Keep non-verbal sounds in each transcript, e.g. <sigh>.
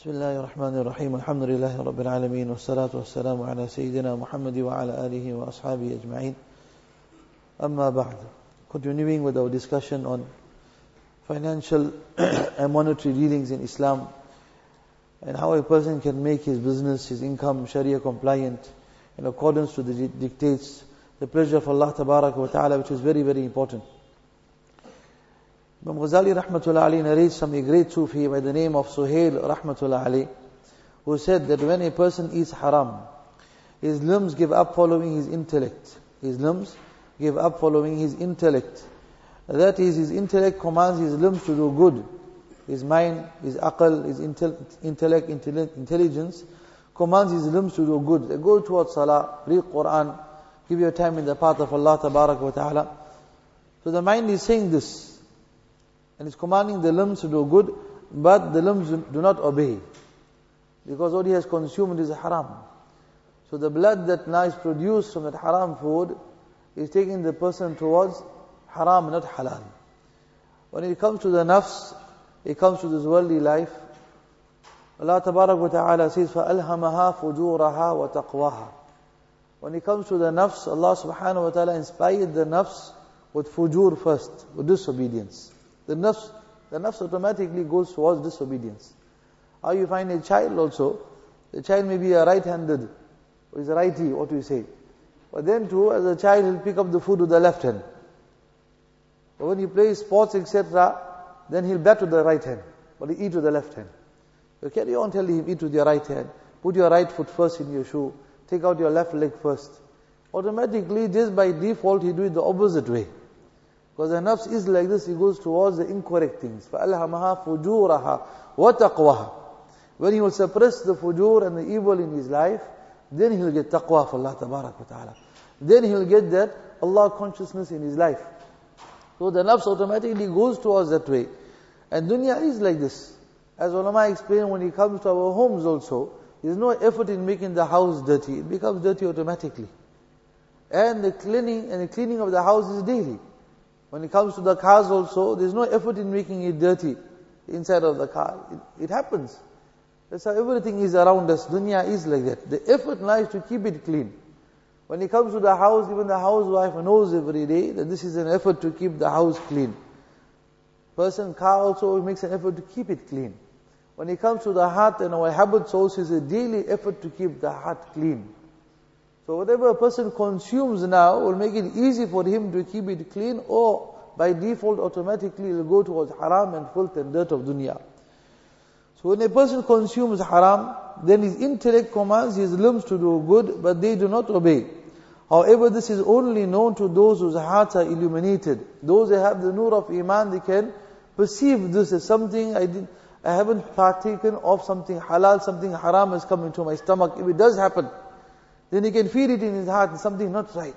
بسم الله الرحمن الرحيم الحمد لله رب العالمين والصلاة والسلام على سيدنا محمد وعلى آله وأصحابه أجمعين أما بعد Continuing with our discussion on financial <clears throat> and monetary dealings in Islam and how a person can make his business, his income Sharia compliant in accordance to the dictates, the pleasure of Allah wa ta'ala which is very very important. Imam Ghazali rahmatullah Ali narrates from a great Sufi by the name of Suhail rahmatullah Ali, who said that when a person eats haram, his limbs give up following his intellect. His limbs give up following his intellect. That is, his intellect commands his limbs to do good. His mind, his aql, his intellect, intelligence commands his limbs to do good. They go towards salah, read Quran, give your time in the path of Allah ta'ala. So the mind is saying this. And He's commanding the limbs to do good, but the limbs do not obey. Because what He has consumed is haram. So the blood that now is produced from that haram food is taking the person towards haram, not halal. When it comes to the nafs, it comes to this worldly life. Allah Tabarak wa Ta'ala says, فَأَلْهَمَهَا فُجُورَهَا وَتَقْوَاهَا When it comes to the nafs, Allah Subhanahu wa Ta'ala inspired the nafs with fujur first, with disobedience. The nafs, the nafs automatically goes towards disobedience. How you find a child also, the child may be a right-handed, or is a righty, what do you say? But then too, as a child, he'll pick up the food with the left hand. But when he plays sports, etc., then he'll bat with the right hand, but he eat with the left hand. You carry on telling him, eat with your right hand, put your right foot first in your shoe, take out your left leg first. Automatically, just by default, he do it the opposite way. Because the nafs is like this, it goes towards the incorrect things. فَأَلْهَمَهَا فُجُورَهَا وَتَقْوَهَا When he will suppress the fujur and the evil in his life, then he'll get taqwa for Allah tabarak wa ta'ala. Then he'll get that Allah consciousness in his life. So the nafs automatically goes towards that way. And dunya is like this. As ulama explained, when it comes to our homes also, there's no effort in making the house dirty. It becomes dirty automatically. And the cleaning and the cleaning of the house is daily. When it comes to the cars also, there's no effort in making it dirty inside of the car. It, it happens. That's how everything is around us. Dunya is like that. The effort lies to keep it clean. When it comes to the house, even the housewife knows every day that this is an effort to keep the house clean. Person, car also makes an effort to keep it clean. When it comes to the heart and our habits also is a daily effort to keep the heart clean. So whatever a person consumes now will make it easy for him to keep it clean or by default automatically it will go towards haram and filth and dirt of dunya. So when a person consumes haram, then his intellect commands his limbs to do good, but they do not obey. However, this is only known to those whose hearts are illuminated. Those who have the nur of iman, they can perceive this as something I did, I haven't partaken of something halal, something haram has come into my stomach. If it does happen, then he can feel it in his heart, something not right.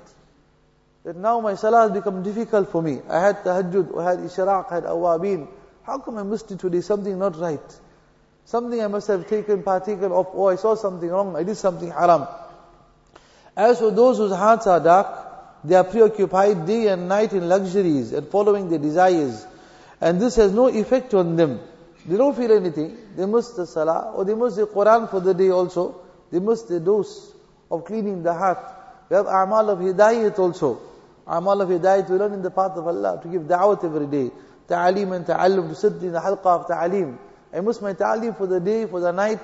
That now my salah has become difficult for me. I had tahajjud, I had ishraq, I had awabin. How come I missed it today? Something not right. Something I must have taken, partaken of, or oh, I saw something wrong, I did something haram. As for those whose hearts are dark, they are preoccupied day and night in luxuries and following their desires. And this has no effect on them. They don't feel anything. They miss the salah, or they miss the Quran for the day also. They miss the dose of cleaning the heart. We have a'mal of hidayat also. A'mal of hidayat we learn in the path of Allah to give da'wat every day. Ta'aleem and ta'allum, to sit in the halqa of ta'aleem. I miss my ta'aleem for the day, for the night.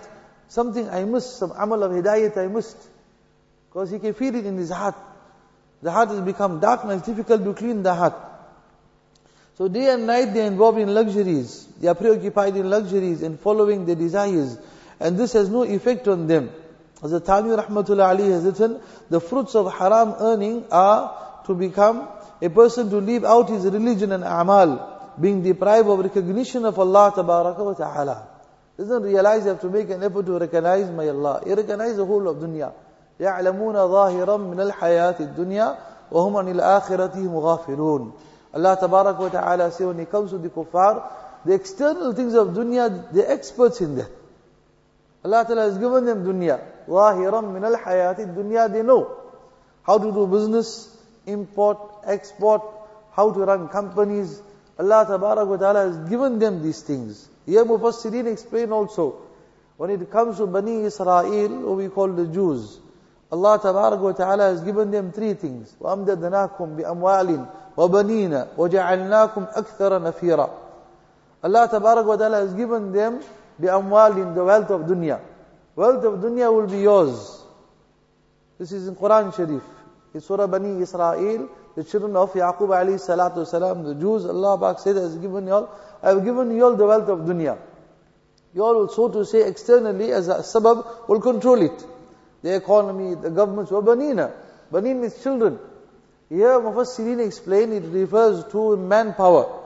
Something I missed, some amal of hidayat I missed. Because he can feel it in his heart. The heart has become dark and it's difficult to clean the heart. So day and night they are involved in luxuries. They are preoccupied in luxuries and following their desires. And this has no effect on them. Hazrat Thani Rahmatullah Ali has written, the fruits of haram earning are to become a person to leave out his religion and amal, being deprived of recognition of Allah wa ta'ala. Doesn't realize you have to make an effort to recognize my Allah. You recognize the whole of dunya. يعلمون ظاهرا من الحياة الدنيا وهم عن الآخرة مغافلون Allah Tabarak wa Ta'ala say when it comes to the kuffar, the external things of dunya, they're experts in that. Allah Ta'ala has given them dunya. ظاهرا من الحياة الدنيا they know how to do business, import, export, how to run companies. Allah Tabarak wa Ta'ala has given them these things. Here Mufassirin explain also, When it comes to Bani Israel, who we call the Jews, Allah wa ta'ala has given them three things. وَأَمْدَدْنَاكُمْ بِأَمْوَالٍ وَبَنِينَ وَجَعَلْنَاكُمْ أَكْثَرَ نَفِيرًا Allah wa ta'ala has given them بِأَمْوَالٍ the wealth of dunya. Wealth of dunya will be yours. This is in Quran Sharif. In Surah Bani Israel, the children of Yaqub alayhi salatu salam, the Jews, Allah Pak said, has given you all, I have given you all the wealth of dunya. You all so to say, externally as a sabab, will control it. The economy, the governments, were banina. Banin means children. Here Mufassirin explain it refers to manpower.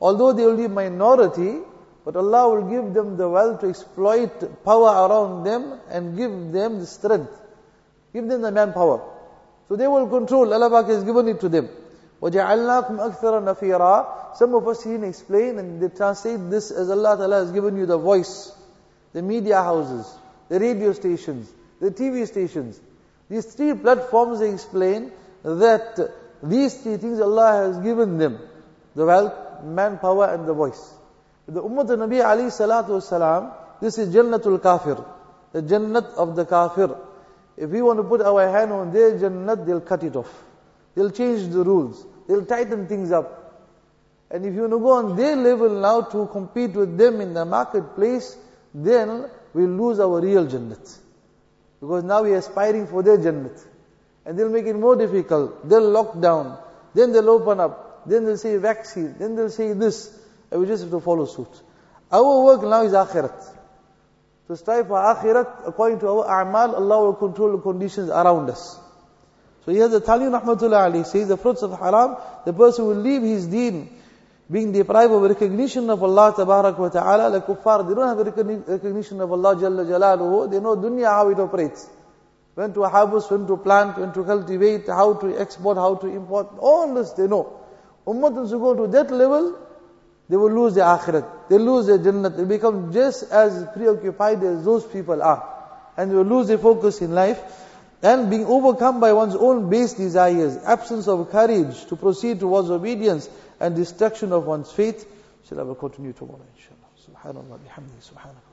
Although they will be minority, but Allah will give them the wealth to exploit power around them and give them the strength. Give them the manpower. So they will control. Allah has given it to them. وَجَعَلْنَاكُمْ أَكْثَرَ نَفِيرًا Some of us here explain and they translate this as Allah Ta'ala has given you the voice, the media houses, the radio stations, the TV stations. These three platforms they explain that these three things Allah has given them. The wealth, manpower and the voice. The Ummah of Nabi Ali Salatu Wasalam, this is Jannatul Kafir. The Jannat of the Kafir. If we want to put our hand on their Jannat, they'll cut it off. They'll change the rules. They'll tighten things up. And if you want to go on their level now to compete with them in the marketplace, then we'll lose our real Jannat. Because now we're aspiring for their Jannat. And they'll make it more difficult. They'll lock down. Then they'll open up. Then they'll say vaccine. Then they'll say this. And we just have to follow suit. Our work now is akhirat. To strive for akhirat, according to our a'mal, Allah will control the conditions around us. So here the Taliban Rahmatullah Ali says the fruits of haram, the person will leave his deen being deprived of recognition of Allah Tabarak wa Ta'ala, like kuffar, they don't have recognition of Allah Jalla Jalaluhu, they know dunya how it operates. When to harvest, when to plant, when to cultivate, how to export, how to import, all this they know. Ummatans who go to that level, they will lose their akhirat, they lose their jannat, they become just as preoccupied as those people are. And they will lose their focus in life and being overcome by one's own base desires, absence of courage to proceed towards obedience and destruction of one's faith. Shall I continue tomorrow inshallah. Subhanallah bihamdi subhanallah.